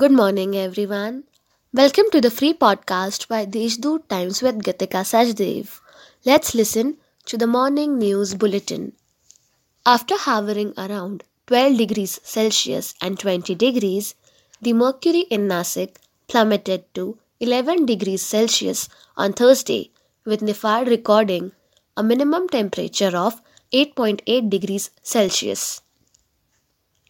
Good morning, everyone. Welcome to the free podcast by Deshdoot Times with Gatika Sajdev. Let's listen to the morning news bulletin. After hovering around 12 degrees Celsius and 20 degrees, the mercury in Nasik plummeted to 11 degrees Celsius on Thursday, with Niphad recording a minimum temperature of 8.8 degrees Celsius.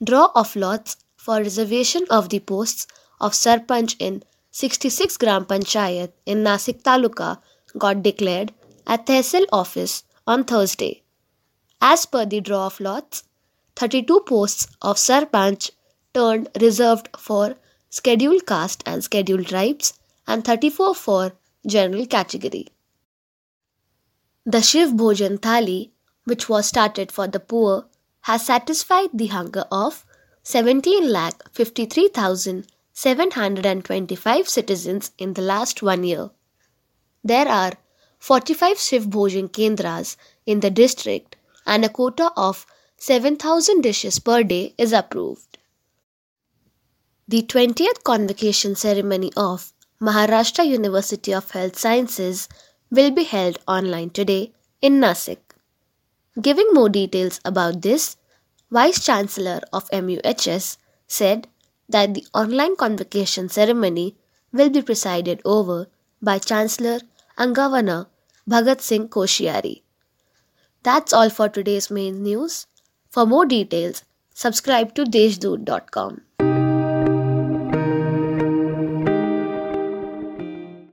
Draw of lots for reservation of the posts of Sarpanch in 66 Gram Panchayat in Nasik Taluka got declared at Tehsil office on Thursday. As per the draw of lots, 32 posts of Sarpanch turned reserved for scheduled caste and scheduled tribes and 34 for general category. The Shiv Bhojan Thali, which was started for the poor, has satisfied the hunger of 17,53,725 citizens in the last one year. There are 45 Shiv Bhojan Kendras in the district and a quota of 7,000 dishes per day is approved. The 20th convocation ceremony of Maharashtra University of Health Sciences will be held online today in Nasik. Giving more details about this, Vice Chancellor of MUHS said that the online convocation ceremony will be presided over by Chancellor and Governor Bhagat Singh Koshyari. That's all for today's main news. For more details, subscribe to deshdoot.com.